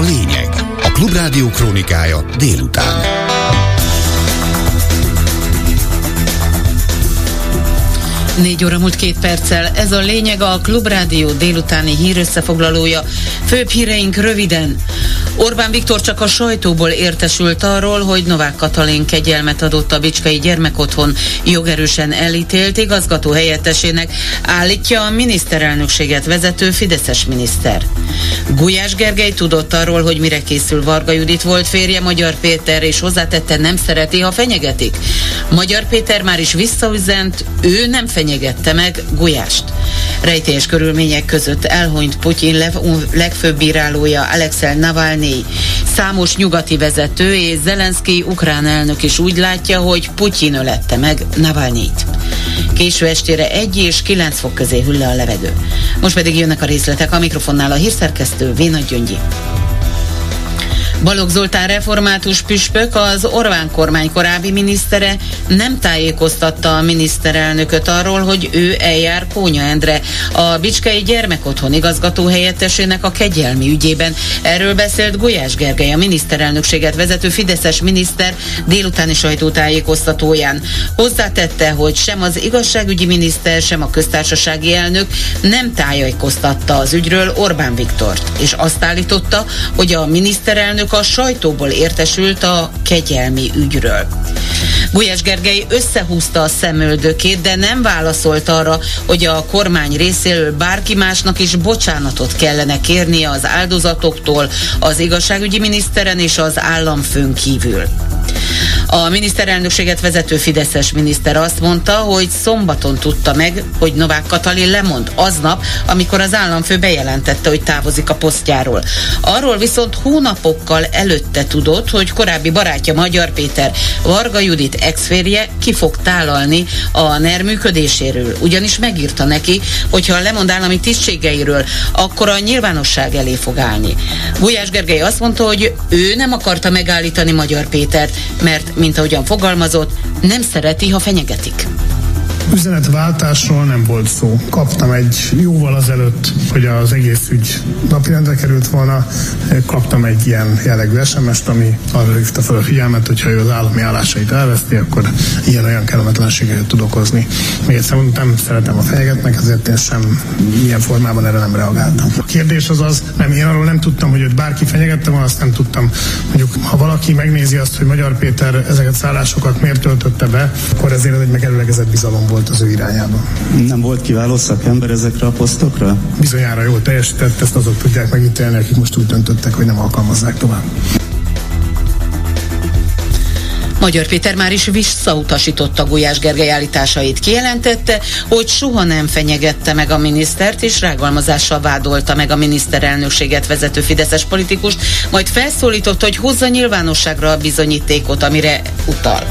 a lényeg. A Klubrádió krónikája délután. Négy óra múlt két perccel. Ez a lényeg a Klubrádió délutáni hírösszefoglalója. Főbb híreink röviden. Orbán Viktor csak a sajtóból értesült arról, hogy Novák Katalin kegyelmet adott a Bicskei Gyermekotthon jogerősen elítélt igazgató helyettesének, állítja a miniszterelnökséget vezető Fideszes miniszter. Gulyás Gergely tudott arról, hogy mire készül Varga Judit volt férje Magyar Péter, és hozzátette nem szereti, ha fenyegetik. Magyar Péter már is visszaüzent, ő nem fenyegette meg Gulyást. Rejtélyes körülmények között elhunyt Putyin legfőbb bírálója Alexei Navalnyi. Számos nyugati vezető és Zelenszky ukrán elnök is úgy látja, hogy Putyin ölette meg Navalnyit. Késő estére 1 és 9 fok közé hüll le a levegő. Most pedig jönnek a részletek a mikrofonnál a hírszerkesztő Véna Gyöngyi. Balogh Zoltán református püspök, az Orbán kormány korábbi minisztere nem tájékoztatta a miniszterelnököt arról, hogy ő eljár Kónya Endre, a Bicskei Gyermekotthon igazgató helyettesének a kegyelmi ügyében. Erről beszélt Gulyás Gergely, a miniszterelnökséget vezető Fideszes miniszter délutáni sajtótájékoztatóján. Hozzátette, hogy sem az igazságügyi miniszter, sem a köztársasági elnök nem tájékoztatta az ügyről Orbán Viktort, és azt állította, hogy a miniszterelnök csak a sajtóból értesült a kegyelmi ügyről. Gulyás Gergely összehúzta a szemöldökét, de nem válaszolt arra, hogy a kormány részéről bárki másnak is bocsánatot kellene kérnie az áldozatoktól, az igazságügyi miniszteren és az államfőn kívül. A miniszterelnökséget vezető Fideszes miniszter azt mondta, hogy szombaton tudta meg, hogy Novák Katalin lemond aznap, amikor az államfő bejelentette, hogy távozik a posztjáról. Arról viszont hónapokkal előtte tudott, hogy korábbi barátja Magyar Péter, Varga Judit exférje ki fog tálalni a NER működéséről. Ugyanis megírta neki, hogyha lemond állami tisztségeiről, akkor a nyilvánosság elé fog állni. Gulyás Gergely azt mondta, hogy ő nem akarta megállítani Magyar Pétert, mert mint ahogyan fogalmazott, nem szereti, ha fenyegetik. Üzenetváltásról nem volt szó. Kaptam egy jóval azelőtt, hogy az egész ügy napirendre került volna, kaptam egy ilyen jellegű SMS-t, ami arra hívta fel a figyelmet, hogyha ő az állami állásait elveszti, akkor ilyen-olyan kellemetlenségeket tud okozni. Még egyszer mondom, nem szeretem a fejegetnek, ezért én sem ilyen formában erre nem reagáltam. A kérdés az az, nem, én arról nem tudtam, hogy őt bárki fenyegette volna, azt nem tudtam. Mondjuk, ha valaki megnézi azt, hogy Magyar Péter ezeket szállásokat miért töltötte be, akkor ezért egy megerőlegezett bizalom volt volt az ő irányába. Nem volt kiváló szakember ezekre a posztokra? Bizonyára jól teljesített, ezt azok tudják megítélni, akik most úgy döntöttek, hogy nem alkalmazzák tovább. Magyar Péter már is visszautasította Gulyás Gergely állításait. Kijelentette, hogy soha nem fenyegette meg a minisztert, és rágalmazással vádolta meg a miniszterelnökséget vezető Fideszes politikust, majd felszólította, hogy hozza nyilvánosságra a bizonyítékot, amire utal.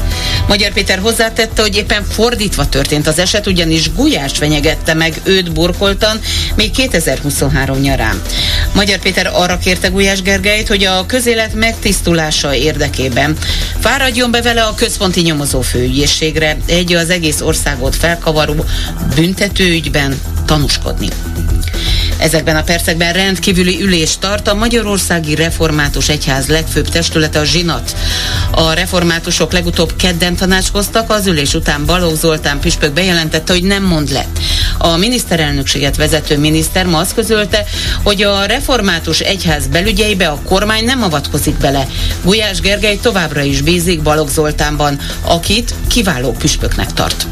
Magyar Péter hozzátette, hogy éppen fordítva történt az eset, ugyanis Gulyás fenyegette meg őt burkoltan még 2023 nyarán. Magyar Péter arra kérte Gulyás Gergelyt, hogy a közélet megtisztulása érdekében fáradjon be be vele a központi nyomozó főügyészségre egy az egész országot felkavaró büntetőügyben tanúskodni. Ezekben a percekben rendkívüli ülés tart a Magyarországi Református Egyház legfőbb testülete a Zsinat. A reformátusok legutóbb kedden tanácskoztak, az ülés után Balogh Zoltán püspök bejelentette, hogy nem mond le. A miniszterelnökséget vezető miniszter ma azt közölte, hogy a református egyház belügyeibe a kormány nem avatkozik bele. Gulyás Gergely továbbra is bízik Balogh Zoltánban, akit kiváló püspöknek tart.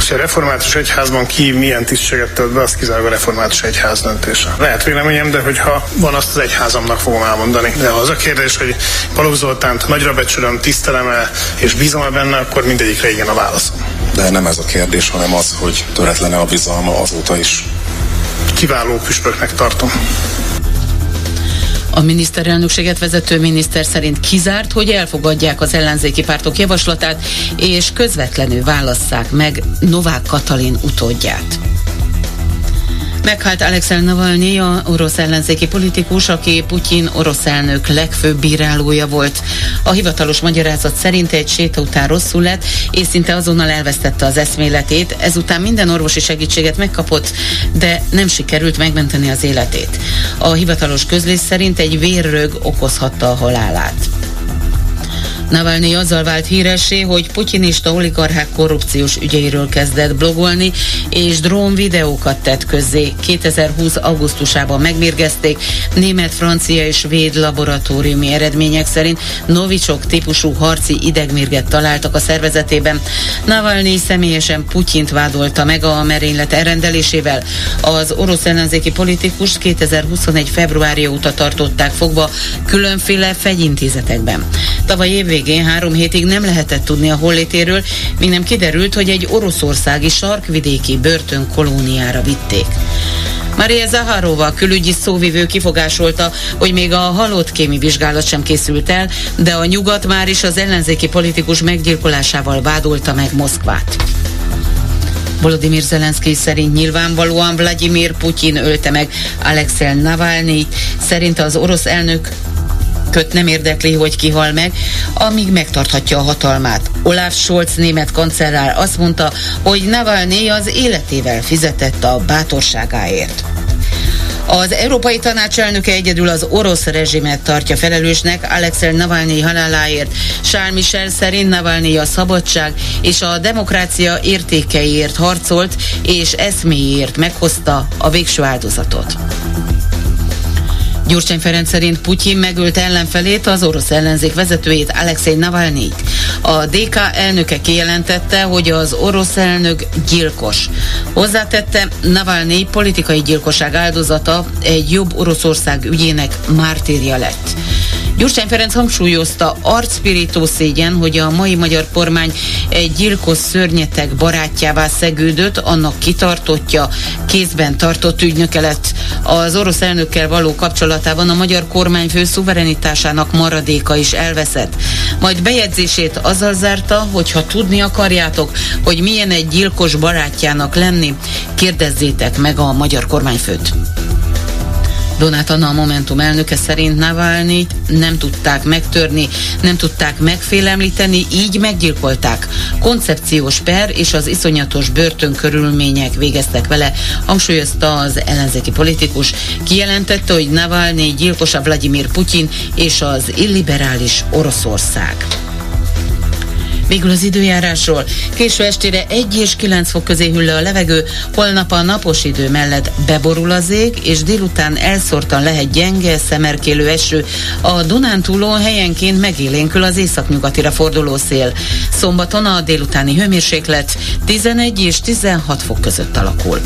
És a református egyházban ki milyen tisztséget tölt be, az kizárólag a református egyház döntése. Lehet véleményem, de hogyha van, azt az egyházamnak fogom elmondani. De az a kérdés, hogy Paló Zoltánt nagyra becsülöm, tisztelem-e és bízom-e benne, akkor mindegyikre igen a válaszom. De nem ez a kérdés, hanem az, hogy töretlene a bizalma azóta is. Kiváló püspöknek tartom. A miniszterelnökséget vezető miniszter szerint kizárt, hogy elfogadják az ellenzéki pártok javaslatát, és közvetlenül válasszák meg Novák Katalin utódját. Meghalt Alexei Navalnyi, a orosz ellenzéki politikus, aki Putyin orosz elnök legfőbb bírálója volt. A hivatalos magyarázat szerint egy séta után rosszul lett, és szinte azonnal elvesztette az eszméletét, ezután minden orvosi segítséget megkapott, de nem sikerült megmenteni az életét. A hivatalos közlés szerint egy vérrög okozhatta a halálát. Navalnyi azzal vált híressé, hogy putyinista oligarchák korrupciós ügyeiről kezdett blogolni, és drón videókat tett közzé. 2020. augusztusában megmérgezték. Német, francia és svéd laboratóriumi eredmények szerint novicsok típusú harci idegmérget találtak a szervezetében. Navalnyi személyesen Putyint vádolta meg a merénylet elrendelésével. Az orosz ellenzéki politikust 2021. februárja óta tartották fogva különféle fegyintézetekben. Tavaly évvégén végén három hétig nem lehetett tudni a hollétéről, míg nem kiderült, hogy egy oroszországi sarkvidéki börtön kolóniára vitték. Maria Zaharova, külügyi szóvivő kifogásolta, hogy még a halott kémi vizsgálat sem készült el, de a nyugat már is az ellenzéki politikus meggyilkolásával vádolta meg Moszkvát. Volodymyr Zelenszky szerint nyilvánvalóan Vladimir Putyin ölte meg Alexei Navalnyi, szerint az orosz elnök köt nem érdekli, hogy kihal meg, amíg megtarthatja a hatalmát. Olaf Scholz német kancellár azt mondta, hogy Navalnyi az életével fizetett a bátorságáért. Az Európai Tanács elnöke egyedül az orosz rezsimet tartja felelősnek Alexei Navalnyi haláláért. Charles Michel szerint Navalnyi a szabadság és a demokrácia értékeiért harcolt, és eszméért meghozta a végső áldozatot. Gyurcsány Ferenc szerint Putyin megölt ellenfelét, az orosz ellenzék vezetőjét, Alexei Navalnyit. A DK elnöke kijelentette, hogy az orosz elnök gyilkos. Hozzátette, Navalnyi politikai gyilkosság áldozata egy jobb Oroszország ügyének mártírja lett. Gyurcsány Ferenc hangsúlyozta arcpirító szégyen, hogy a mai magyar kormány egy gyilkos szörnyetek barátjává szegődött, annak kitartottja, kézben tartott ügynöke lett. Az orosz elnökkel való kapcsolatában a magyar kormányfő szuverenitásának maradéka is elveszett. Majd bejegyzését azzal zárta, hogy ha tudni akarjátok, hogy milyen egy gyilkos barátjának lenni, kérdezzétek meg a magyar kormányfőt. Donát Anna a Momentum elnöke szerint Navalnyi nem tudták megtörni, nem tudták megfélemlíteni, így meggyilkolták. Koncepciós per és az iszonyatos börtön körülmények végeztek vele, hangsúlyozta az ellenzéki politikus. Kijelentette, hogy Navalnyi gyilkosa Vladimir Putyin és az illiberális Oroszország. Végül az időjárásról. Késő estére 1 és 9 fok közé hűl a levegő, holnap a napos idő mellett beborul az ég, és délután elszórtan lehet gyenge, szemerkélő eső. A Dunántúlón helyenként megélénkül az északnyugatira forduló szél. Szombaton a délutáni hőmérséklet 11 és 16 fok között alakul.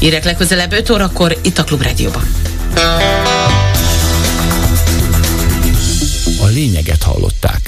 Írek legközelebb 5 órakor itt a Klubrádióban. A lényeget hallották.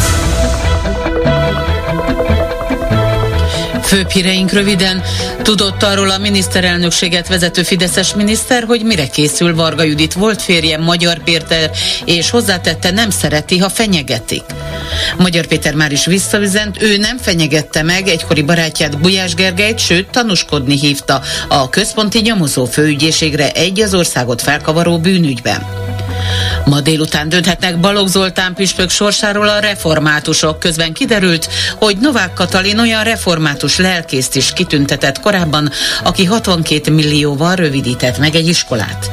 Főbb híreink röviden. Tudott arról a miniszterelnökséget vezető Fideszes miniszter, hogy mire készül Varga Judit volt férje, Magyar Péter, és hozzátette nem szereti, ha fenyegetik. Magyar Péter már is visszaüzent, ő nem fenyegette meg egykori barátját Gulyás Gergelyt, sőt tanúskodni hívta a központi nyomozó főügyészségre egy az országot felkavaró bűnügyben. Ma délután dönthetnek Balogh Zoltán püspök sorsáról a reformátusok. Közben kiderült, hogy Novák Katalin olyan református lelkészt is kitüntetett korábban, aki 62 millióval rövidített meg egy iskolát.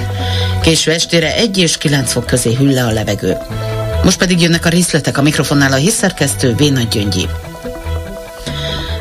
Késő estére 1 és 9 fok közé hűl le a levegő. Most pedig jönnek a részletek a mikrofonnál a hisszerkesztő Véna Gyöngyi.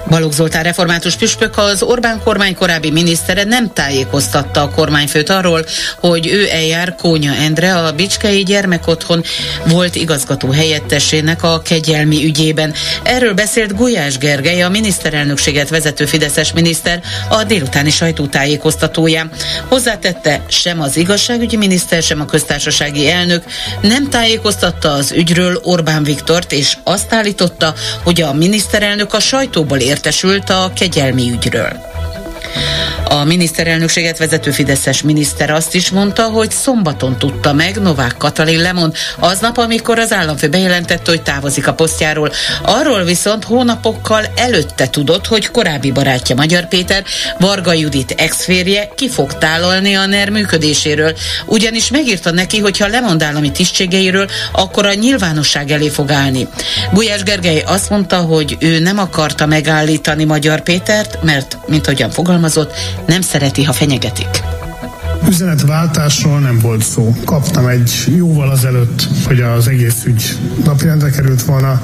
Balogh Zoltán református püspök az Orbán kormány korábbi minisztere nem tájékoztatta a kormányfőt arról, hogy ő eljár Kónya Endre, a Bicskei Gyermekotthon volt igazgató helyettesének a kegyelmi ügyében. Erről beszélt Gulyás Gergely, a miniszterelnökséget vezető Fideszes miniszter a délutáni sajtótájékoztatóján. Hozzátette, sem az igazságügyi miniszter, sem a köztársasági elnök nem tájékoztatta az ügyről Orbán Viktort, és azt állította, hogy a miniszterelnök a sajtóból ér értesült a kegyelmi ügyről. A miniszterelnökséget vezető Fideszes miniszter azt is mondta, hogy szombaton tudta meg Novák Katalin lemond, aznap, amikor az államfő bejelentette, hogy távozik a posztjáról. Arról viszont hónapokkal előtte tudott, hogy korábbi barátja Magyar Péter, Varga Judit exférje ki fog tálalni a NER működéséről, ugyanis megírta neki, hogy ha lemond állami tisztségeiről, akkor a nyilvánosság elé fog állni. Gulyás Gergely azt mondta, hogy ő nem akarta megállítani Magyar Pétert, mert, mint hogyan fogalmazott, nem szereti, ha fenyegetik. Üzenetváltásról nem volt szó. Kaptam egy jóval azelőtt, hogy az egész ügy napirendre került volna,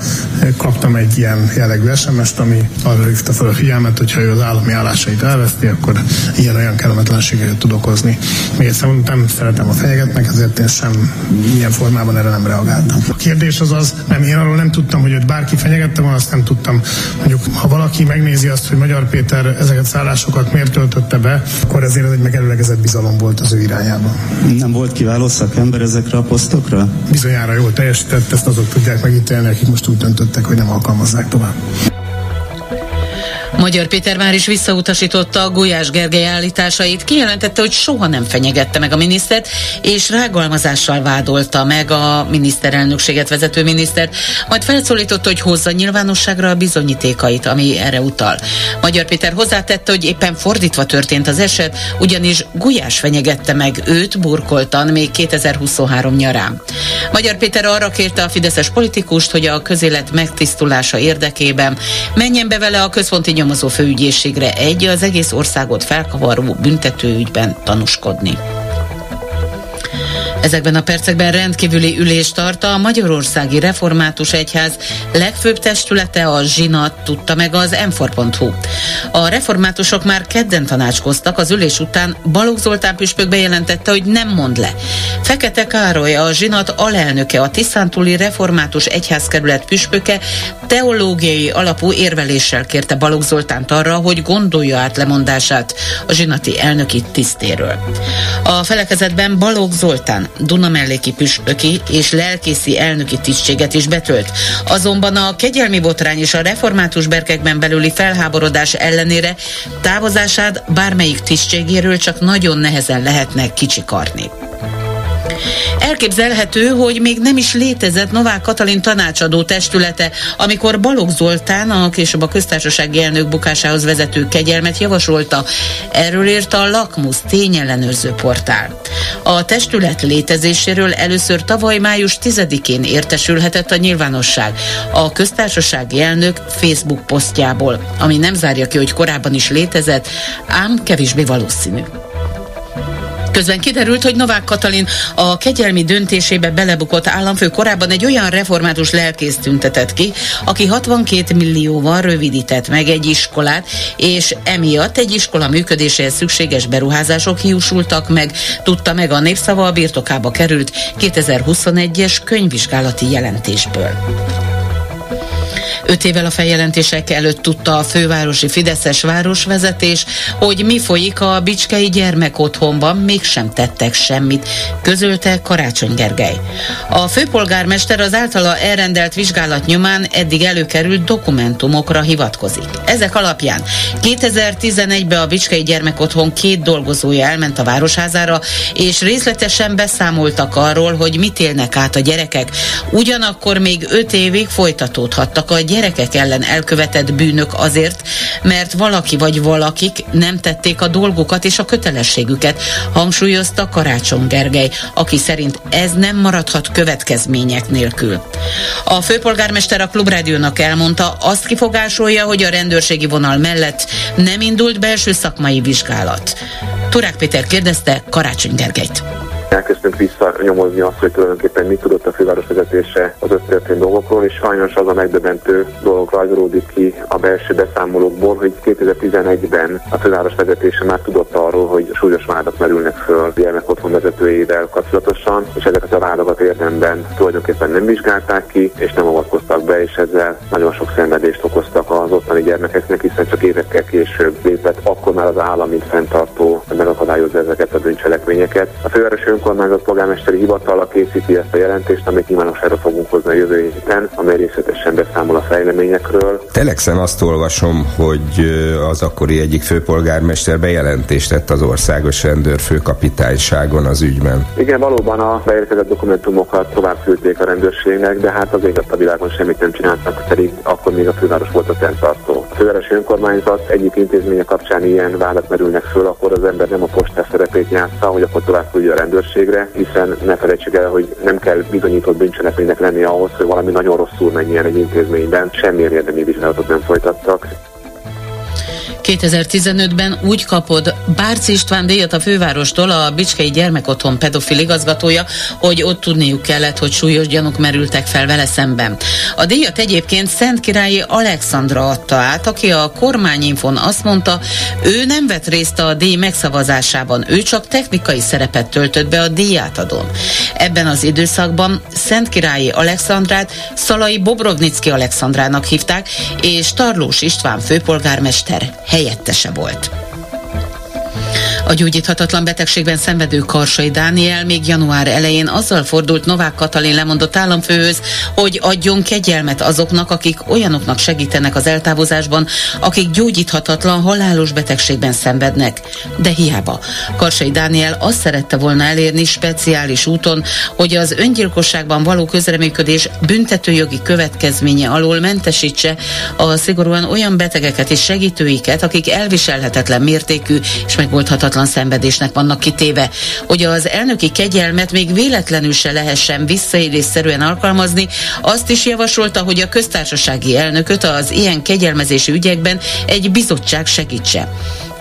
kaptam egy ilyen jellegű SMS-t, ami arra hívta fel a figyelmet, hogyha ő az állami állásait elveszti, akkor ilyen-olyan kellemetlenségeket tud okozni. Még egyszer mondom, nem szeretem a fenyegetnek, ezért én sem ilyen formában erre nem reagáltam. A kérdés az az, nem, én arról nem tudtam, hogy őt bárki fenyegette volna, azt nem tudtam. Mondjuk, ha valaki megnézi azt, hogy Magyar Péter ezeket szállásokat miért töltötte be, akkor ezért ez egy megelőlegezett bizalom volt az ő irányába. Nem volt kiváló szakember ezekre a posztokra? Bizonyára jól teljesített, ezt azok tudják megítélni, akik most úgy döntöttek, hogy nem alkalmazzák tovább. Magyar Péter már is visszautasította a Gulyás Gergely állításait, kijelentette, hogy soha nem fenyegette meg a minisztert, és rágalmazással vádolta meg a miniszterelnökséget vezető minisztert, majd felszólította, hogy hozza nyilvánosságra a bizonyítékait, ami erre utal. Magyar Péter hozzátette, hogy éppen fordítva történt az eset, ugyanis Gulyás fenyegette meg őt burkoltan még 2023 nyarán. Magyar Péter arra kérte a fideszes politikust, hogy a közélet megtisztulása érdekében menjen be vele a központi nyomozó főügyészségre egy az egész országot felkavaró büntetőügyben tanúskodni. Ezekben a percekben rendkívüli ülést tart a Magyarországi Református Egyház legfőbb testülete a Zsinat, tudta meg az m A reformátusok már kedden tanácskoztak, az ülés után Balogh Zoltán püspök bejelentette, hogy nem mond le. Fekete Károly, a Zsinat alelnöke, a Tiszántúli Református Egyházkerület püspöke teológiai alapú érveléssel kérte Balogh Zoltánt arra, hogy gondolja át lemondását a zsinati elnöki tisztéről. A felekezetben Balogh Zoltán Dunamelléki püspöki és lelkészi elnöki tisztséget is betölt. Azonban a kegyelmi botrány és a református berkekben belüli felháborodás ellenére távozását bármelyik tisztségéről csak nagyon nehezen lehetne kicsikarni. Elképzelhető, hogy még nem is létezett Novák Katalin tanácsadó testülete, amikor Balogh Zoltán, a később a köztársasági elnök bukásához vezető kegyelmet javasolta. Erről írta a Lakmus tényellenőrző portál. A testület létezéséről először tavaly május 10-én értesülhetett a nyilvánosság a köztársasági elnök Facebook posztjából, ami nem zárja ki, hogy korábban is létezett, ám kevésbé valószínű. Közben kiderült, hogy Novák Katalin a kegyelmi döntésébe belebukott államfő korábban egy olyan református lelkész tüntetett ki, aki 62 millióval rövidített meg egy iskolát, és emiatt egy iskola működéséhez szükséges beruházások hiúsultak meg, tudta meg a népszava a birtokába került 2021-es könyvvizsgálati jelentésből. Öt évvel a feljelentések előtt tudta a fővárosi Fideszes városvezetés, hogy mi folyik a Bicskei gyermekotthonban, mégsem tettek semmit, közölte Karácsony Gergely. A főpolgármester az általa elrendelt vizsgálat nyomán eddig előkerült dokumentumokra hivatkozik. Ezek alapján 2011-ben a Bicskei gyermekotthon két dolgozója elment a városházára, és részletesen beszámoltak arról, hogy mit élnek át a gyerekek. Ugyanakkor még öt évig folytatódhattak a gyerekek ellen elkövetett bűnök azért, mert valaki vagy valakik nem tették a dolgukat és a kötelességüket, hangsúlyozta Karácsony Gergely, aki szerint ez nem maradhat következmények nélkül. A főpolgármester a Klubrádiónak elmondta, azt kifogásolja, hogy a rendőrségi vonal mellett nem indult belső szakmai vizsgálat. Turák Péter kérdezte Karácsony Gergelyt elkezdtünk visszanyomozni azt, hogy tulajdonképpen mit tudott a főváros vezetése az történt dolgokról, és sajnos az a megdöbbentő dolog rajzolódik ki a belső beszámolókból, hogy 2011-ben a főváros vezetése már tudott arról, hogy súlyos vádak merülnek föl gyermek otthon vezetőjével kapcsolatosan, és ezeket a vádakat érdemben tulajdonképpen nem vizsgálták ki, és nem avatkoztak be, és ezzel nagyon sok szenvedést okoztak az ott ottani gyermekeknek, hiszen csak évekkel később lépett, akkor már az állam, mint fenntartó megakadályozza ezeket a bűncselekményeket. A fővárosi önkormányzat polgármesteri hivatala készíti ezt a jelentést, amit nyilvánosságra fogunk hozni a jövő héten, amely részletesen beszámol a fejleményekről. Telexen azt olvasom, hogy az akkori egyik főpolgármester bejelentést tett az országos rendőr főkapitányságon az ügyben. Igen, valóban a beérkezett dokumentumokat tovább küldték a rendőrségnek, de hát az a világon semmit nem csináltak, pedig akkor még a főváros volt a fenntartó. A fővárosi önkormányzat egyik intézménye kapcsán ilyen vádak merülnek föl, akkor az ember nem a postás szerepét játsza, hogy akkor tovább küldje a rendőrségre, hiszen ne felejtsük el, hogy nem kell bizonyított bűncselekménynek lenni ahhoz, hogy valami nagyon rosszul menjen egy intézményben, semmilyen érdemi vizsgálatot nem folytattak. 2015-ben úgy kapod Bárci István díjat a fővárostól, a Bicskei Gyermekotthon pedofil igazgatója, hogy ott tudniuk kellett, hogy súlyos gyanúk merültek fel vele szemben. A díjat egyébként Szent Királyi Alexandra adta át, aki a kormányinfon azt mondta, ő nem vett részt a díj megszavazásában, ő csak technikai szerepet töltött be a díjátadón. Ebben az időszakban Szent Királyi Alexandrát Szalai Bobrovnicki Alexandrának hívták, és Tarlós István főpolgármester helyettese volt. A gyógyíthatatlan betegségben szenvedő Karsai Dániel még január elején azzal fordult Novák Katalin lemondott államfőhöz, hogy adjon kegyelmet azoknak, akik olyanoknak segítenek az eltávozásban, akik gyógyíthatatlan halálos betegségben szenvednek. De hiába. Karsai Dániel azt szerette volna elérni speciális úton, hogy az öngyilkosságban való közreműködés büntetőjogi következménye alól mentesítse a szigorúan olyan betegeket és segítőiket, akik elviselhetetlen mértékű és megoldhatatlan ártatlan szenvedésnek vannak kitéve, hogy az elnöki kegyelmet még véletlenül se lehessen visszaélésszerűen alkalmazni, azt is javasolta, hogy a köztársasági elnököt az ilyen kegyelmezési ügyekben egy bizottság segítse.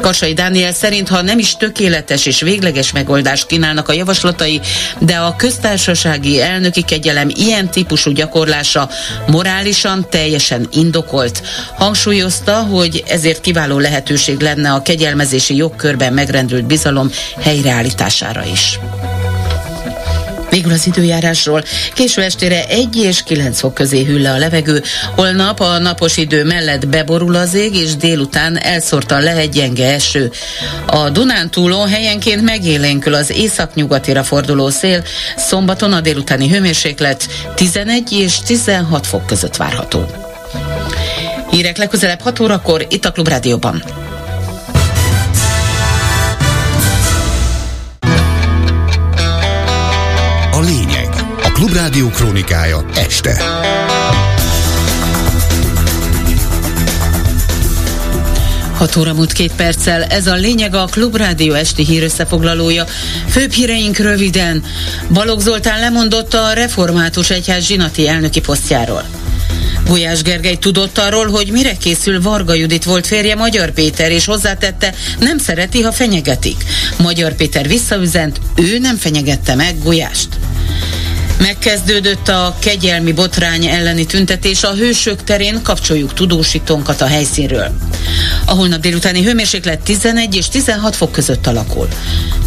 Kasai Dániel szerint, ha nem is tökéletes és végleges megoldást kínálnak a javaslatai, de a köztársasági elnöki kegyelem ilyen típusú gyakorlása morálisan teljesen indokolt. Hangsúlyozta, hogy ezért kiváló lehetőség lenne a kegyelmezési jogkörben megrendült bizalom helyreállítására is. Végül az időjárásról. Késő estére 1 és 9 fok közé hűl le a levegő. Holnap a napos idő mellett beborul az ég, és délután elszórtan lehet gyenge eső. A Dunántúlon helyenként megélénkül az északnyugatira forduló szél. Szombaton a délutáni hőmérséklet 11 és 16 fok között várható. Hírek legközelebb 6 órakor itt a Klubrádióban. Klubrádió krónikája este. Hat óra múlt két perccel, ez a lényeg a Klubrádió esti hírösszefoglalója. Főbb híreink röviden. Balogh Zoltán lemondott a református egyház zsinati elnöki posztjáról. Gulyás Gergely tudott arról, hogy mire készül Varga Judit volt férje Magyar Péter, és hozzátette, nem szereti, ha fenyegetik. Magyar Péter visszaüzent, ő nem fenyegette meg Gulyást. Megkezdődött a kegyelmi botrány elleni tüntetés a hősök terén, kapcsoljuk tudósítónkat a helyszínről. A holnap délutáni hőmérséklet 11 és 16 fok között alakul.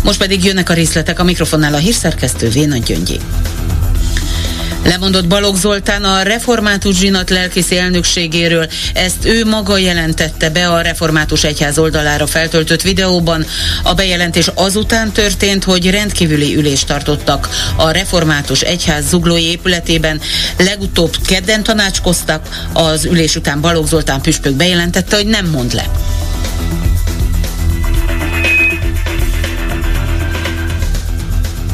Most pedig jönnek a részletek a mikrofonnál a hírszerkesztő Véna Gyöngyi. Lemondott Balogh Zoltán a református zsinat lelkészi elnökségéről. Ezt ő maga jelentette be a református egyház oldalára feltöltött videóban. A bejelentés azután történt, hogy rendkívüli ülést tartottak a református egyház zuglói épületében. Legutóbb kedden tanácskoztak, az ülés után Balogh Zoltán püspök bejelentette, hogy nem mond le.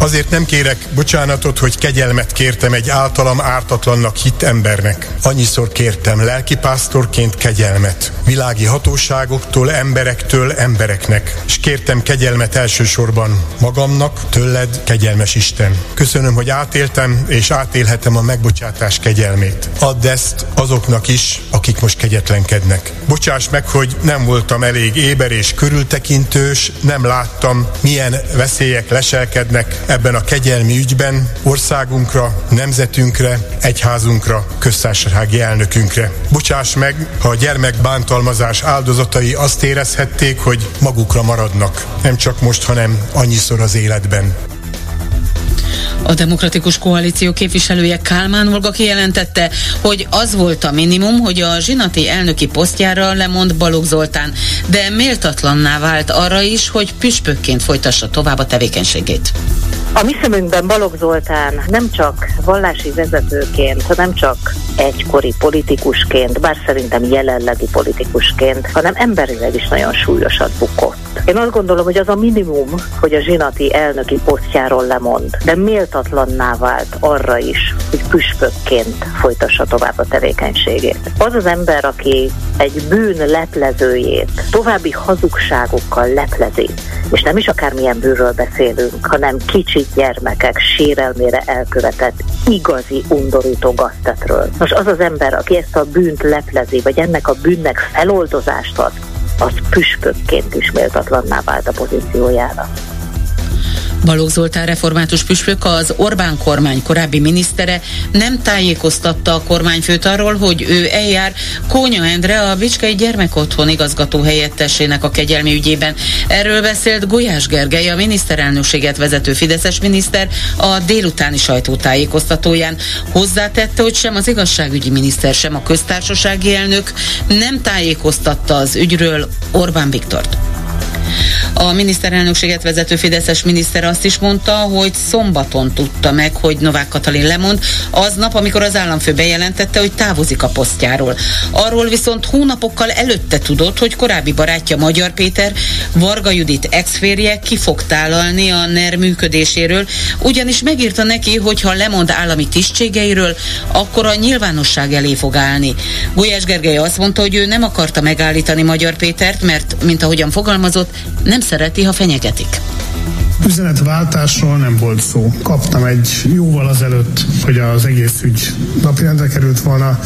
Azért nem kérek bocsánatot, hogy kegyelmet kértem egy általam ártatlannak hit embernek. Annyiszor kértem lelkipásztorként kegyelmet. Világi hatóságoktól, emberektől, embereknek. És kértem kegyelmet elsősorban magamnak, tőled, kegyelmes Isten. Köszönöm, hogy átéltem, és átélhetem a megbocsátás kegyelmét. Add ezt azoknak is, akik most kegyetlenkednek. Bocsáss meg, hogy nem voltam elég éber és körültekintős, nem láttam, milyen veszélyek leselkednek ebben a kegyelmi ügyben országunkra, nemzetünkre, egyházunkra, köztársasági elnökünkre. Bocsáss meg, ha a gyermek bántalmazás áldozatai azt érezhették, hogy magukra maradnak. Nem csak most, hanem annyiszor az életben. A Demokratikus Koalíció képviselője Kálmán Olga kijelentette, hogy az volt a minimum, hogy a zsinati elnöki posztjára lemond Balogh Zoltán, de méltatlanná vált arra is, hogy püspökként folytassa tovább a tevékenységét. A mi szemünkben Balogh Zoltán nem csak vallási vezetőként, nem csak egykori politikusként, bár szerintem jelenlegi politikusként, hanem emberileg is nagyon súlyosan bukott. Én azt gondolom, hogy az a minimum, hogy a zsinati elnöki posztjáról lemond, de méltatlanná vált arra is, hogy püspökként folytassa tovább a tevékenységét. Az az ember, aki egy bűn leplezőjét további hazugságokkal leplezi, és nem is akármilyen bűnről beszélünk, hanem kicsi gyermekek sérelmére elkövetett igazi undorító gaztetről. Most az az ember, aki ezt a bűnt leplezi, vagy ennek a bűnnek feloldozást ad, az püspökként is méltatlanná vált a pozíciójára. Balogh Zoltán református püspök, az Orbán kormány korábbi minisztere nem tájékoztatta a kormányfőt arról, hogy ő eljár Kónya Endre, a Bicskei Gyermekotthon igazgató helyettesének a kegyelmi ügyében. Erről beszélt Gulyás Gergely, a miniszterelnökséget vezető Fideszes miniszter a délutáni sajtótájékoztatóján. Hozzátette, hogy sem az igazságügyi miniszter, sem a köztársasági elnök nem tájékoztatta az ügyről Orbán Viktort. A miniszterelnökséget vezető Fideszes miniszter azt is mondta, hogy szombaton tudta meg, hogy Novák Katalin lemond, aznap, amikor az államfő bejelentette, hogy távozik a posztjáról. Arról viszont hónapokkal előtte tudott, hogy korábbi barátja Magyar Péter, Varga Judit exférje ki fog tálalni a NER működéséről, ugyanis megírta neki, hogy ha lemond állami tisztségeiről, akkor a nyilvánosság elé fog állni. Gulyás Gergely azt mondta, hogy ő nem akarta megállítani Magyar Pétert, mert, mint ahogyan fogalmazott, nem szereti, ha fenyegetik. Üzenetváltásról nem volt szó. Kaptam egy jóval azelőtt, hogy az egész ügy napirendre került volna,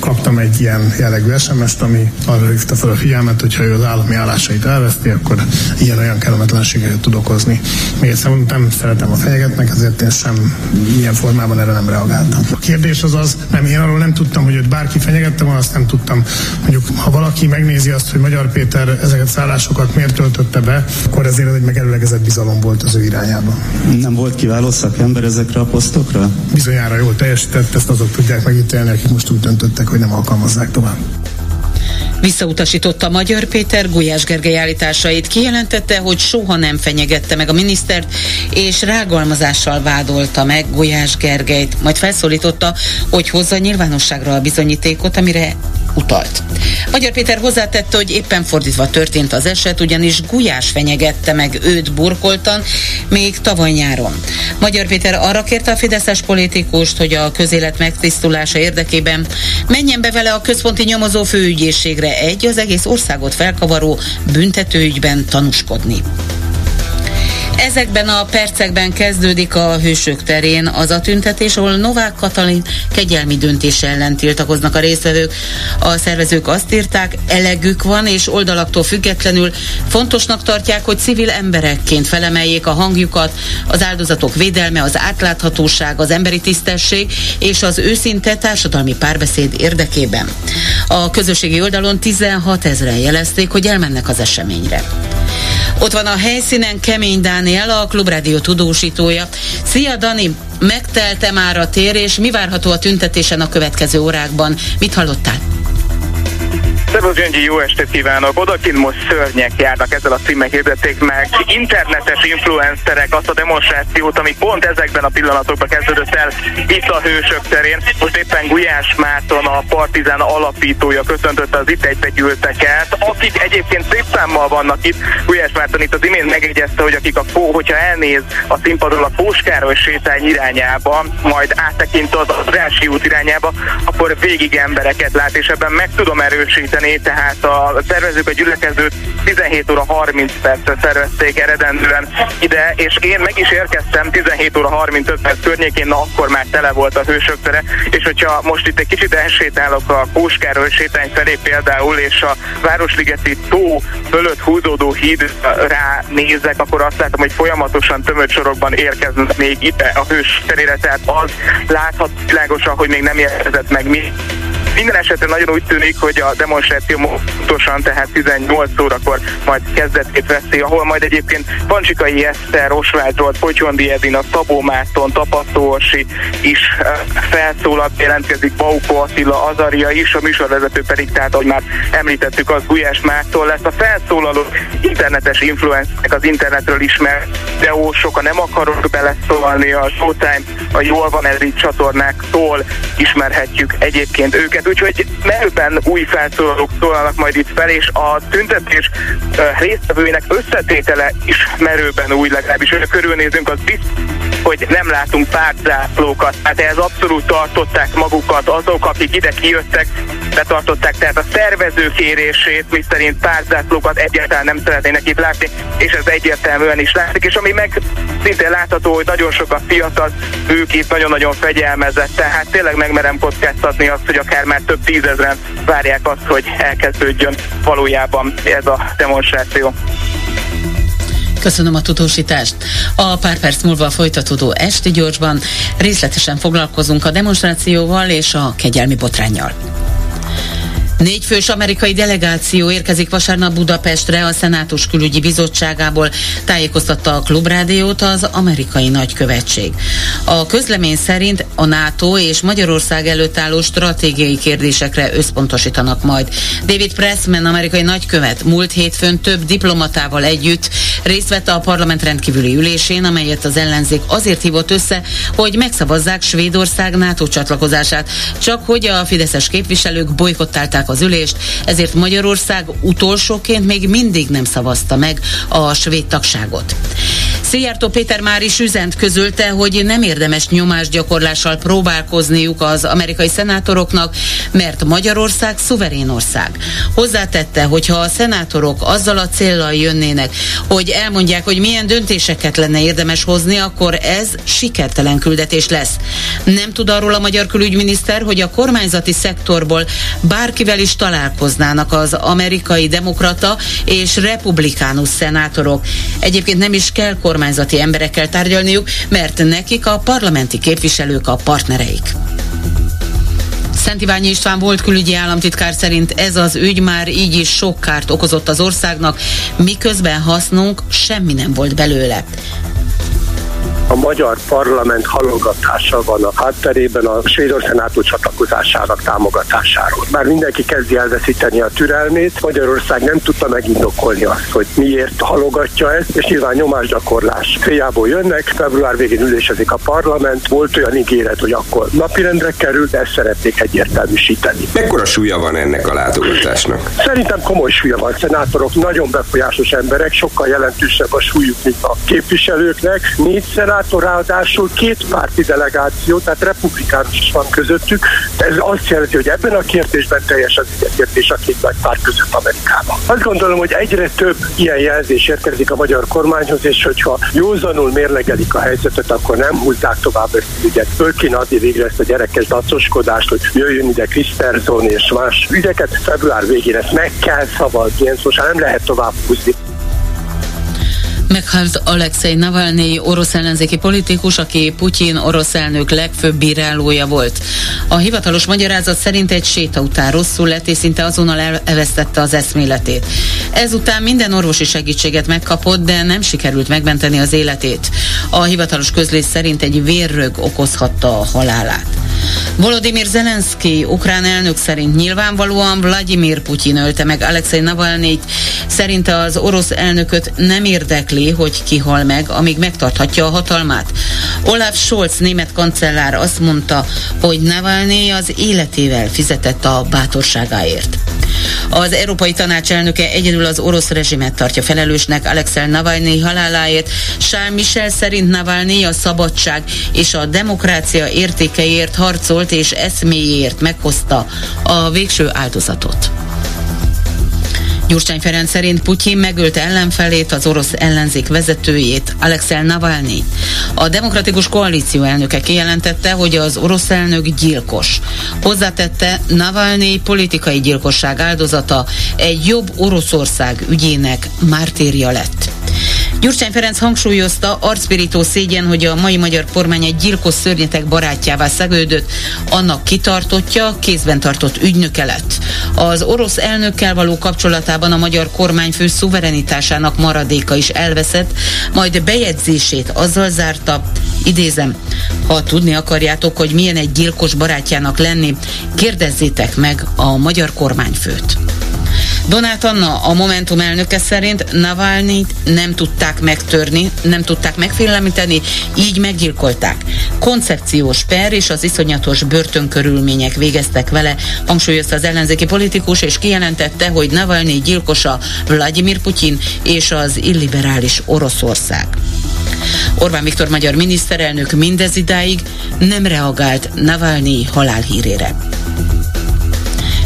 kaptam egy ilyen jellegű SMS-t, ami arra hívta fel a figyelmet, hogy ha ő az állami állásait elveszti, akkor ilyen-olyan kellemetlenséget tud okozni. Még egyszer mondom, nem szeretem a fenyegetnek, ezért én sem ilyen formában erre nem reagáltam. A kérdés az az, nem, én arról nem tudtam, hogy őt bárki fenyegette volna, azt nem tudtam. Mondjuk, ha valaki megnézi azt, hogy Magyar Péter ezeket szállásokat miért töltötte be, akkor ezért ez egy megelőlegezett bizalom volt volt az ő irányába. Nem volt kiváló szakember ezekre a posztokra? Bizonyára jól teljesített, ezt azok tudják megítélni, akik most úgy döntöttek, hogy nem alkalmazzák tovább. Visszautasította Magyar Péter Gulyás Gergely állításait, kijelentette, hogy soha nem fenyegette meg a minisztert, és rágalmazással vádolta meg Gulyás Gergelyt. Majd felszólította, hogy hozza nyilvánosságra a bizonyítékot, amire utalt. Magyar Péter hozzátette, hogy éppen fordítva történt az eset, ugyanis Gulyás fenyegette meg őt burkoltan még tavaly nyáron. Magyar Péter arra kérte a fideszes politikust, hogy a közélet megtisztulása érdekében menjen be vele a központi nyomozó főügyészségre egy az egész országot felkavaró büntetőügyben tanúskodni. Ezekben a percekben kezdődik a Hősök terén az a tüntetés, ahol Novák Katalin kegyelmi döntése ellen tiltakoznak a résztvevők. A szervezők azt írták, elegük van, és oldalaktól függetlenül fontosnak tartják, hogy civil emberekként felemeljék a hangjukat, az áldozatok védelme, az átláthatóság, az emberi tisztesség és az őszinte társadalmi párbeszéd érdekében. A közösségi oldalon 16 ezeren jelezték, hogy elmennek az eseményre. Ott van a helyszínen Kemény Dániel, a Klubrádió tudósítója. Szia Dani, megtelte már a tér, és mi várható a tüntetésen a következő órákban? Mit hallottál? Szervusz Gyöngyi, jó estét kívánok! Odakint most szörnyek járnak, ezzel a címmel hirdették meg. Internetes influencerek azt a demonstrációt, ami pont ezekben a pillanatokban kezdődött el itt a Hősök terén. Most éppen Gulyás Márton, a Partizán alapítója köszöntötte az itt egybegyűlteket, akik egyébként szép számmal vannak itt. Gulyás Márton itt az imént megjegyezte, hogy akik a fó, hogyha elnéz a színpadról a Póskároly sétány irányába, majd áttekint az Rási út irányába, akkor végig embereket lát, és ebben meg tudom erősíteni tartani, tehát a szervezők a gyülekezőt 17 óra 30 percre szervezték eredendően ide, és én meg is érkeztem 17 óra 35 perc környékén, na akkor már tele volt a hősök tere, és hogyha most itt egy kicsit elsétálok a Kóskáról sétány felé például, és a Városligeti tó fölött húzódó hídra nézek, akkor azt látom, hogy folyamatosan tömött sorokban érkeznek még ide a hős terére, tehát az láthat világosan, hogy még nem érkezett meg mi Minden esetre nagyon úgy tűnik, hogy a demonstráció pontosan, tehát 18 órakor majd kezdetét veszi, ahol majd egyébként Pancsikai Eszter, Osvágy Zsolt, Potyondi Edina, Szabó Márton, Tapasztó Orsi is felszólalt, jelentkezik Bauko Attila, Azaria is, a műsorvezető pedig, tehát ahogy már említettük, az Gulyás Mártól lesz. A felszólaló internetes influencerek az internetről ismert videósok, nem akarok beleszólni a Showtime, a Jól van ez így csatornáktól ismerhetjük egyébként őket, úgyhogy merőben új felszólalók szólalnak majd itt fel, és a tüntetés résztvevőinek összetétele is merőben új, legalábbis, hogy körülnézünk, az biztos, hogy nem látunk pártzászlókat. Hát ehhez abszolút tartották magukat azok, akik ide kijöttek, betartották tehát a szervező kérését, miszerint pártzászlókat egyáltalán nem szeretnének itt látni, és ez egyértelműen is látszik, és ami meg szintén látható, hogy nagyon sok a fiatal, ők itt nagyon-nagyon fegyelmezett, tehát tényleg megmerem kockáztatni azt, hogy akár már több tízezren várják azt, hogy elkezdődjön valójában ez a demonstráció. Köszönöm a tudósítást. A pár perc múlva folytatódó Esti Gyorsban részletesen foglalkozunk a demonstrációval és a kegyelmi botrányjal. Négy fős amerikai delegáció érkezik vasárnap Budapestre a Szenátus Külügyi Bizottságából, tájékoztatta a Klubrádiót az amerikai nagykövetség. A közlemény szerint a NATO és Magyarország előtt álló stratégiai kérdésekre összpontosítanak majd. David Pressman, amerikai nagykövet, múlt hétfőn több diplomatával együtt részt vett a parlament rendkívüli ülésén, amelyet az ellenzék azért hívott össze, hogy megszavazzák Svédország NATO csatlakozását, csak hogy a fideszes képviselők bolykottálták az ülést, ezért Magyarország utolsóként még mindig nem szavazta meg a svéd tagságot. Szijjártó Péter már is üzent közölte, hogy nem érdemes nyomásgyakorlással próbálkozniuk az amerikai szenátoroknak, mert Magyarország szuverén ország. Hozzátette, hogy ha a szenátorok azzal a céllal jönnének, hogy elmondják, hogy milyen döntéseket lenne érdemes hozni, akkor ez sikertelen küldetés lesz. Nem tud arról a magyar külügyminiszter, hogy a kormányzati szektorból bárkivel is találkoznának az amerikai demokrata és republikánus szenátorok. Egyébként nem is kell kormányzati emberekkel tárgyalniuk, mert nekik a parlamenti képviselők a partnereik. Szent Iványi István volt külügyi államtitkár szerint ez az ügy már így is sok kárt okozott az országnak, miközben hasznunk semmi nem volt belőle a magyar parlament halogatása van a hátterében a Svédország NATO csatlakozásának támogatásáról. Már mindenki kezdi elveszíteni a türelmét, Magyarország nem tudta megindokolni azt, hogy miért halogatja ezt, és nyilván nyomásgyakorlás céljából jönnek, február végén ülésezik a parlament, volt olyan ígéret, hogy akkor napirendre kerül, de ezt szeretnék egyértelműsíteni. Mekkora súlya van ennek a látogatásnak? Szerintem komoly súlya van. Szenátorok nagyon befolyásos emberek, sokkal jelentősebb a súlyuk, mint a képviselőknek. Négy szenátor ráadásul két párti delegáció, tehát republikánus is van közöttük. Ez azt jelenti, hogy ebben a kérdésben teljes az egyetértés a két nagy párt között Amerikában. Azt gondolom, hogy egyre több ilyen jelzés érkezik a magyar kormányhoz, és hogyha józanul mérlegelik a helyzetet, akkor nem húzzák tovább ezt az ügyet. Föl kéne adni végre ezt a gyerekes dacoskodást, hogy jöjjön ide Kriszterzon és más ügyeket. Február végén ezt meg kell szavazni, ezt most nem lehet tovább húzni. Meghalt Alexei Navalnyi, orosz ellenzéki politikus, aki Putyin orosz elnök legfőbb bírálója volt. A hivatalos magyarázat szerint egy séta után rosszul lett, és szinte azonnal elvesztette az eszméletét. Ezután minden orvosi segítséget megkapott, de nem sikerült megmenteni az életét. A hivatalos közlés szerint egy vérrög okozhatta a halálát. Volodymyr Zelenszky, ukrán elnök szerint nyilvánvalóan Vladimir Putyin ölte meg Alexei Navalnyit. Szerinte az orosz elnököt nem érdekli, hogy kihal meg, amíg megtarthatja a hatalmát. Olaf Scholz, német kancellár azt mondta, hogy Navalnyi az életével fizetett a bátorságáért. Az Európai Tanács elnöke egyedül az orosz rezsimet tartja felelősnek Alexei Navalnyi haláláért. Charles Michel szerint Navalnyi a szabadság és a demokrácia értékeiért harcolt és eszméjéért meghozta a végső áldozatot. Gyurcsány Ferenc szerint Putyin megölte ellenfelét, az orosz ellenzék vezetőjét, Alexei Navalnyi. A demokratikus koalíció elnöke kijelentette, hogy az orosz elnök gyilkos. Hozzátette, Navalnyi politikai gyilkosság áldozata egy jobb Oroszország ügyének mártírja lett. Gyurcsány Ferenc hangsúlyozta, arcpirító szégyen, hogy a mai magyar kormány egy gyilkos szörnyetek barátjává szegődött, annak kitartottja, kézben tartott ügynöke lett. Az orosz elnökkel való kapcsolatában a magyar kormányfő szuverenitásának maradéka is elveszett, majd bejegyzését azzal zárta, idézem, ha tudni akarjátok, hogy milyen egy gyilkos barátjának lenni, kérdezzétek meg a magyar kormányfőt. Donát Anna, a Momentum elnöke szerint Navalnyit nem tudták megtörni, nem tudták megfélemlíteni, így meggyilkolták. Koncepciós per és az iszonyatos börtönkörülmények végeztek vele, hangsúlyozta az ellenzéki politikus, és kijelentette, hogy Navalnyi gyilkosa Vladimir Putyin és az illiberális Oroszország. Orbán Viktor magyar miniszterelnök mindez idáig nem reagált Navalnyi halálhírére.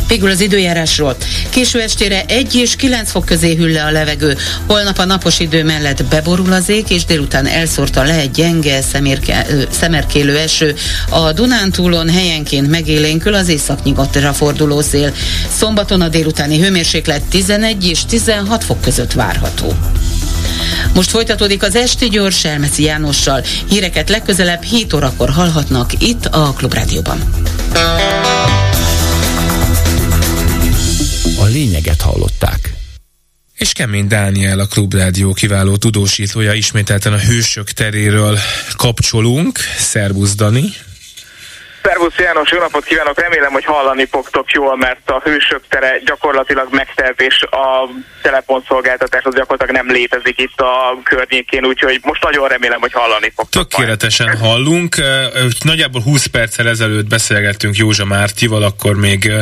Végül az időjárásról. Késő estére 1 és 9 fok közé hűl le a levegő. Holnap a napos idő mellett beborul az ég, és délután elszórta le egy gyenge szemérke, szemerkélő eső. A Dunántúlon helyenként megélénkül az északnyugatra forduló szél. Szombaton a délutáni hőmérséklet 11 és 16 fok között várható. Most folytatódik az Esti Gyors Elmeci Jánossal. Híreket legközelebb 7 órakor hallhatnak itt a Klubrádióban. Lényeget hallották. És Kemény Dániel, a Klubrádió kiváló tudósítója ismételten a hősök teréről kapcsolunk. Szervusz Dani! Szervusz János, jó napot kívánok! Remélem, hogy hallani fogtok jól, mert a hősök tere gyakorlatilag megtelt, és a telefonszolgáltatás az gyakorlatilag nem létezik itt a környékén, úgyhogy most nagyon remélem, hogy hallani fogtok. Tökéletesen majd. hallunk. Nagyjából 20 perccel ezelőtt beszélgettünk Józsa Mártival, akkor még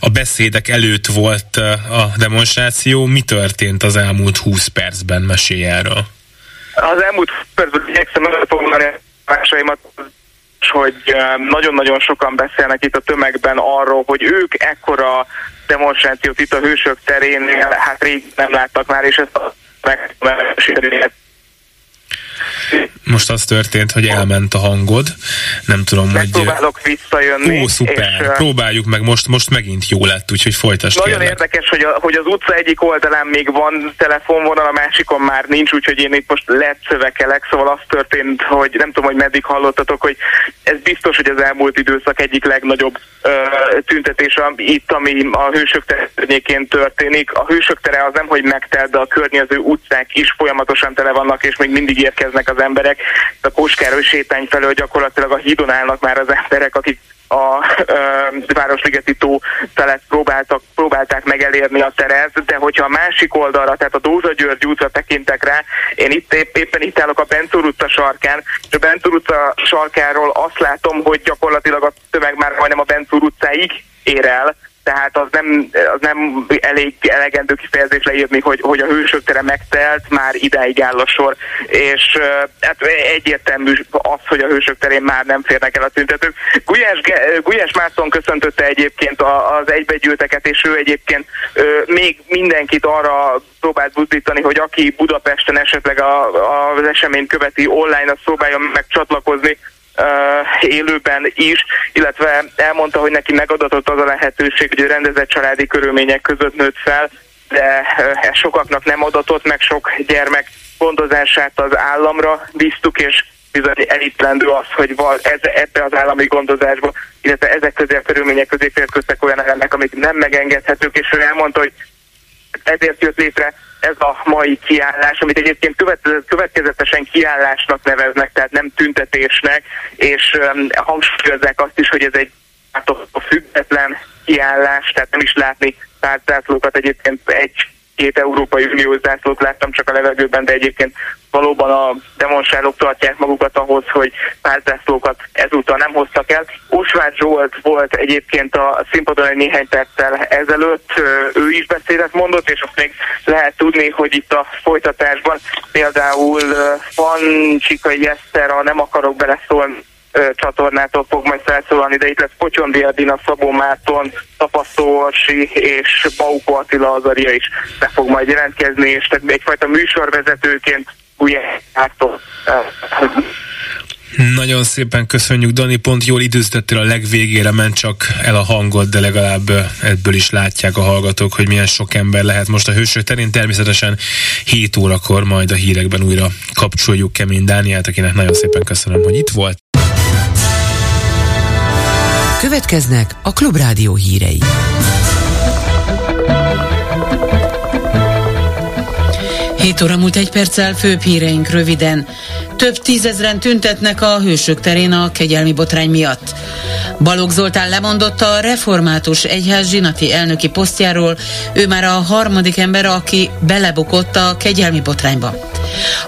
a beszédek előtt volt a demonstráció. Mi történt az elmúlt 20 percben? Mesélj erről. Az elmúlt percben igyekszem összefoglalni hogy nagyon-nagyon sokan beszélnek itt a tömegben arról, hogy ők ekkora demonstrációt itt a hősök terén, hát rég nem láttak már, és ezt a most az történt, hogy elment a hangod. Nem tudom, hogy... Próbálok visszajönni. Ó, szuper. És, Próbáljuk meg. Most, most megint jó lett, úgyhogy folytasd Nagyon kérlek. érdekes, hogy, a, hogy az utca egyik oldalán még van telefonvonal, a másikon már nincs, úgyhogy én itt most letszövekelek, szóval az történt, hogy nem tudom, hogy meddig hallottatok, hogy ez biztos, hogy az elmúlt időszak egyik legnagyobb ö, tüntetés itt, ami a hősök terén történik. A hősök tere az nem, hogy megtelt, de a környező utcák is folyamatosan tele vannak, és még mindig érkeznek az emberek. A Kóskároly sétány felől gyakorlatilag a hídon állnak már az emberek, akik a ö, Városligeti tó felett próbáltak, próbálták megelérni a teret, de hogyha a másik oldalra, tehát a Dózsa György útra tekintek rá, én itt épp, éppen itt állok a Bentúr utca sarkán, és a Bentúr utca sarkáról azt látom, hogy gyakorlatilag a tömeg már majdnem a Bentúr utcáig ér el, tehát az nem, az nem elég elegendő kifejezés leírni, hogy, hogy a hősök tere megtelt, már idáig áll a sor, és hát egyértelmű az, hogy a hősök terén már nem férnek el a tüntetők. Gulyás, Gulyás Márton köszöntötte egyébként az egybegyűlteket, és ő egyébként még mindenkit arra próbált buzdítani, hogy aki Budapesten esetleg a, a, az eseményt követi online, az próbáljon meg csatlakozni élőben is, illetve elmondta, hogy neki megadatott az a lehetőség, hogy rendezett családi körülmények között nőtt fel, de ez sokaknak nem adatott, meg sok gyermek gondozását az államra bíztuk, és bizony elítlendő az, hogy val, ez, ebbe az állami gondozásba, illetve ezek közé a körülmények közé férkőztek olyan elemek, amik nem megengedhetők, és ő elmondta, hogy ezért jött létre ez a mai kiállás, amit egyébként következetesen kiállásnak neveznek, tehát nem tüntetésnek, és um, hangsúlyozzák azt is, hogy ez egy független kiállás, tehát nem is látni pártzászlókat egyébként egy két Európai Uniós zászlót láttam csak a levegőben, de egyébként valóban a demonstrálók tartják magukat ahhoz, hogy párzászlókat ezúttal nem hoztak el. Osváth Zsolt volt egyébként a színpadon egy néhány perccel ezelőtt, ő is beszédet mondott, és azt még lehet tudni, hogy itt a folytatásban például Csikai Eszter, a Nem akarok beleszólni csatornától fog majd felszólalni, de itt lesz Potyondi Adina, Szabó Márton, Tapasztó Orsi és Bauko Attila Azaria is be fog majd jelentkezni, és tehát egyfajta műsorvezetőként ugye Nagyon szépen köszönjük, Dani, pont jól időzítettél a legvégére, ment csak el a hangod, de legalább ebből is látják a hallgatók, hogy milyen sok ember lehet most a hősök terén. Természetesen 7 órakor majd a hírekben újra kapcsoljuk Kemény Dániát, akinek nagyon szépen köszönöm, hogy itt volt. Következnek a Klubrádió hírei. 7 óra múlt egy perccel főbb híreink röviden. Több tízezren tüntetnek a hősök terén a kegyelmi botrány miatt. Balogh Zoltán lemondott a református egyház zsinati elnöki posztjáról, ő már a harmadik ember, aki belebukott a kegyelmi botrányba.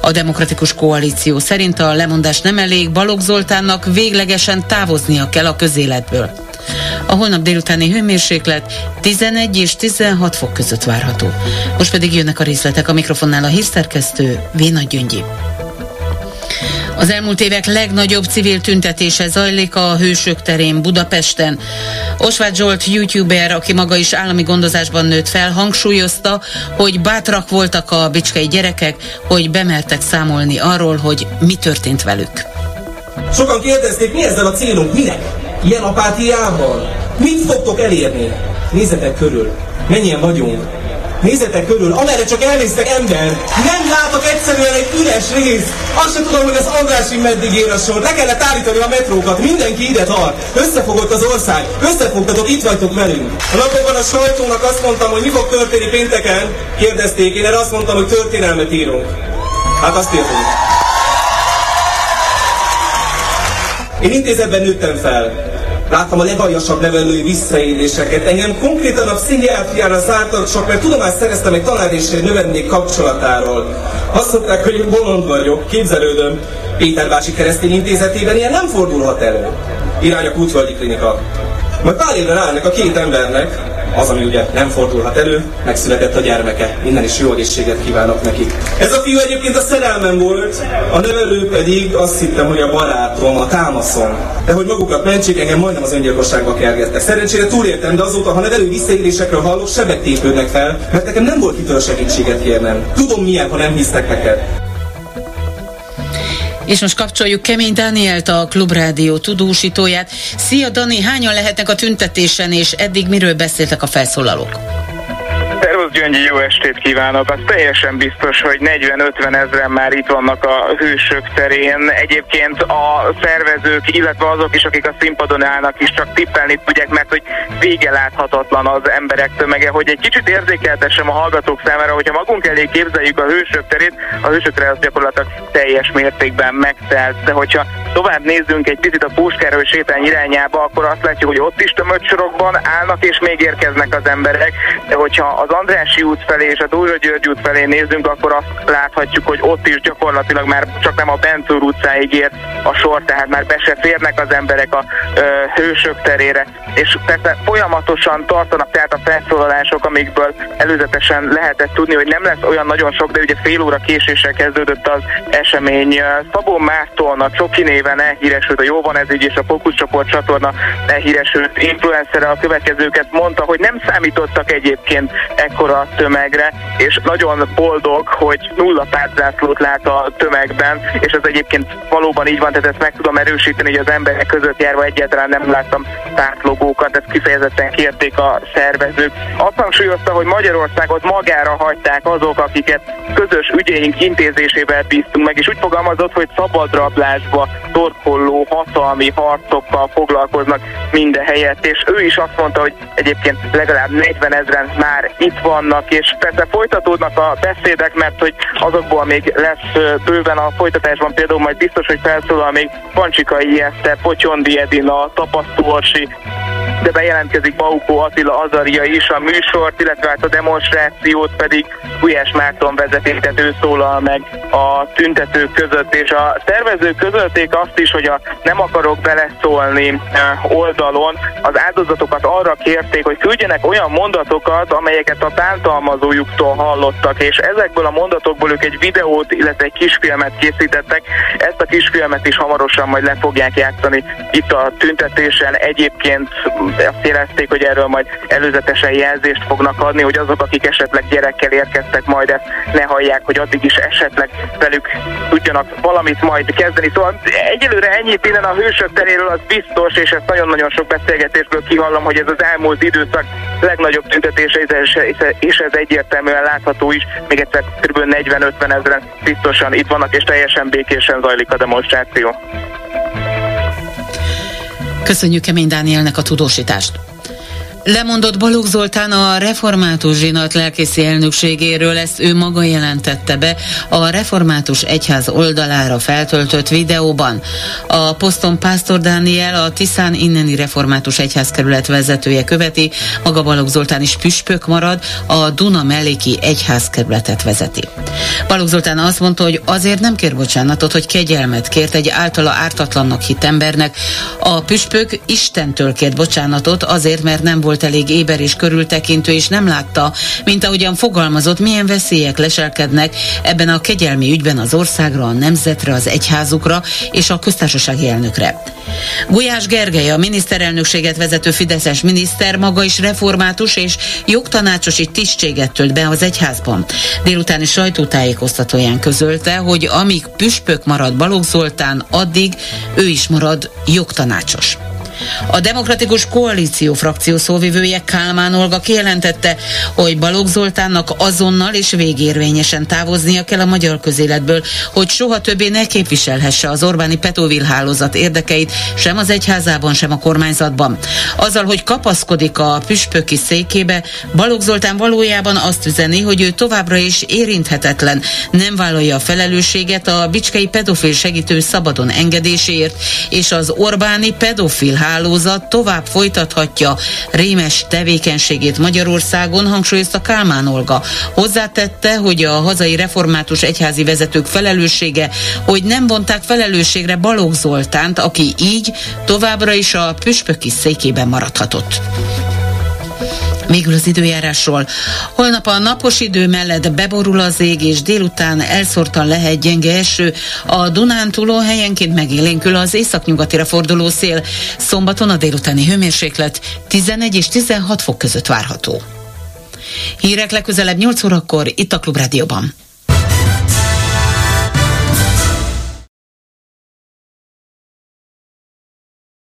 A demokratikus koalíció szerint a lemondás nem elég, Balogh Zoltánnak véglegesen távoznia kell a közéletből. A holnap délutáni hőmérséklet 11 és 16 fok között várható. Most pedig jönnek a részletek a mikrofonnál a hírszerkesztő Véna Gyöngyi. Az elmúlt évek legnagyobb civil tüntetése zajlik a Hősök terén Budapesten. Osváth Zsolt youtuber, aki maga is állami gondozásban nőtt fel, hangsúlyozta, hogy bátrak voltak a bicskei gyerekek, hogy bemertek számolni arról, hogy mi történt velük. Sokan kérdezték, mi ezzel a célunk, minek? Ilyen apátiával? Mit fogtok elérni? Nézzetek körül, mennyien vagyunk. Nézzetek körül, amerre csak elnéztek ember, nem látok egyszerűen egy üres részt. Azt sem tudom, hogy az Andrási meddig ér a sor. Le kellett állítani a metrókat, mindenki ide tart. Összefogott az ország, összefogtatok, itt vagytok velünk. A napokban a sajtónak azt mondtam, hogy mi fog történni pénteken, kérdezték, én erre azt mondtam, hogy történelmet írunk. Hát azt írtunk. Én intézetben nőttem fel. Láttam a legaljasabb levelői visszaéléseket. Engem konkrétan a pszichiátriára zártak csak, mert tudomást szereztem egy tanár és egy növendék kapcsolatáról. Azt mondták, hogy bolond vagyok, képzelődöm. Péter bácsi keresztény intézetében ilyen nem fordulhat elő. Irány a Kútvölgyi Klinika. Majd pár évre ráállnak a két embernek, az, ami ugye nem fordulhat elő, megszületett a gyermeke. Innen is jó egészséget kívánok neki. Ez a fiú egyébként a szerelmem volt, a növelő pedig azt hittem, hogy a barátom, a támaszom. De hogy magukat mentsék, engem majdnem az öngyilkosságba kergettek. Szerencsére túléltem, de azóta, ha nevelő visszaélésekről hallok, sebek tépődnek fel, mert nekem nem volt kitől segítséget kérnem. Tudom milyen, ha nem hisztek neked. És most kapcsoljuk Kemény Dánielt, a Klubrádió tudósítóját. Szia Dani, hányan lehetnek a tüntetésen, és eddig miről beszéltek a felszólalók? Szervusz Gyöngyi, jó estét kívánok! Az teljesen biztos, hogy 40-50 ezeren már itt vannak a hősök terén. Egyébként a szervezők, illetve azok is, akik a színpadon állnak is csak tippelni tudják, mert hogy vége láthatatlan az emberek tömege, hogy egy kicsit érzékeltessem a hallgatók számára, hogyha magunk elé képzeljük a hősök terét, a hősök tere az gyakorlatilag teljes mértékben megtelt, de hogyha tovább nézzünk egy picit a Puskáról sétány irányába, akkor azt látjuk, hogy ott is tömött sorokban állnak és még érkeznek az emberek, de hogyha az Andrási út felé és a Dózsa György út felé nézzünk, akkor azt láthatjuk, hogy ott is gyakorlatilag már csak nem a Bentúr utcáig ért a sor, tehát már be se férnek az emberek a ö, hősök terére, és persze folyamatosan tartanak tehát a felszólalások, amikből előzetesen lehetett tudni, hogy nem lesz olyan nagyon sok, de ugye fél óra késéssel kezdődött az esemény. Szabó Márton, a Csoki néven elhíresült, a Jó van ez így, és a Fókusz csoport csatorna elhíresült influencer a következőket mondta, hogy nem számítottak egyébként ekkora tömegre, és nagyon boldog, hogy nulla pártzászlót lát a tömegben, és ez egyébként valóban így van, tehát ezt meg tudom erősíteni, hogy az emberek között járva egyáltalán nem láttam pártlogókat, ezt kifejezetten kérték a szervezők. Azt hangsúlyozta, hogy Magyarországot magára hagyták azok, akiket közös ügyeink intézésével bíztunk meg, és úgy fogalmazott, hogy szabadrablásba torkol torkolló hatalmi harcokkal foglalkoznak minden helyett, és ő is azt mondta, hogy egyébként legalább 40 ezeren már itt vannak, és persze folytatódnak a beszédek, mert hogy azokból még lesz bőven a folytatásban, például majd biztos, hogy felszólal még Pancsikai Eszter, Potyondi Edina, Tapasztórsi, de bejelentkezik Baukó Attila Azaria is a műsort, illetve hát a demonstrációt pedig Gulyás Márton vezetéktető szólal meg a tüntetők között, és a szervezők közölték azt is, hogy a nem akarok beleszólni oldalon az áldozatokat arra kérték, hogy küldjenek olyan mondatokat, amelyeket a bántalmazójuktól hallottak, és ezekből a mondatokból ők egy videót, illetve egy kisfilmet készítettek. Ezt a kisfilmet is hamarosan majd le fogják játszani itt a tüntetésen. Egyébként azt jelezték, hogy erről majd előzetesen jelzést fognak adni, hogy azok, akik esetleg gyerekkel érkeztek, majd ezt ne hallják, hogy addig is esetleg velük tudjanak valamit majd kezdeni. Szóval egyelőre ennyi innen a hősök teréről az biztos, és ezt nagyon-nagyon sok beszélgetésből kihallom, hogy ez az elmúlt időszak legnagyobb tüntetése, és ez egyértelműen látható is. Még egyszer kb. 40-50 ezeren biztosan itt vannak, és teljesen békésen zajlik a demonstráció. Köszönjük Kemény Dánielnek a tudósítást. Lemondott Balogh Zoltán a református zsinat lelkészi elnökségéről, ezt ő maga jelentette be a református egyház oldalára feltöltött videóban. A poszton Pásztor Dániel, a Tiszán inneni református egyházkerület vezetője követi, maga Balogh Zoltán is püspök marad, a Duna melléki egyházkerületet vezeti. Balogh Zoltán azt mondta, hogy azért nem kér bocsánatot, hogy kegyelmet kért egy általa ártatlannak hit embernek. A püspök Istentől kért bocsánatot azért, mert nem volt volt elég éber és körültekintő, és nem látta, mint ahogyan fogalmazott, milyen veszélyek leselkednek ebben a kegyelmi ügyben az országra, a nemzetre, az egyházukra és a köztársasági elnökre. Gulyás Gergely, a miniszterelnökséget vezető Fideszes miniszter, maga is református és jogtanácsosi tisztséget tölt be az egyházban. Délutáni sajtótájékoztatóján közölte, hogy amíg püspök marad Balogh Zoltán, addig ő is marad jogtanácsos. A Demokratikus Koalíció frakció szóvivője Kálmán Olga kijelentette, hogy Balogh Zoltánnak azonnal és végérvényesen távoznia kell a magyar közéletből, hogy soha többé ne képviselhesse az Orbáni Petóvil hálózat érdekeit sem az egyházában, sem a kormányzatban. Azzal, hogy kapaszkodik a püspöki székébe, Balogh Zoltán valójában azt üzeni, hogy ő továbbra is érinthetetlen, nem vállalja a felelősséget a bicskei pedofil segítő szabadon engedéséért, és az Orbáni pedofil hálózat tovább folytathatja rémes tevékenységét Magyarországon, hangsúlyozta Kálmán Olga. Hozzátette, hogy a hazai református egyházi vezetők felelőssége, hogy nem vonták felelősségre Balogh Zoltánt, aki így továbbra is a püspöki székében maradhatott. Végül az időjárásról. Holnap a napos idő mellett beborul az ég, és délután elszórtan lehet gyenge eső. A Dunán túló helyenként megélénkül az északnyugatira forduló szél. Szombaton a délutáni hőmérséklet 11 és 16 fok között várható. Hírek legközelebb 8 órakor itt a Klubrádióban.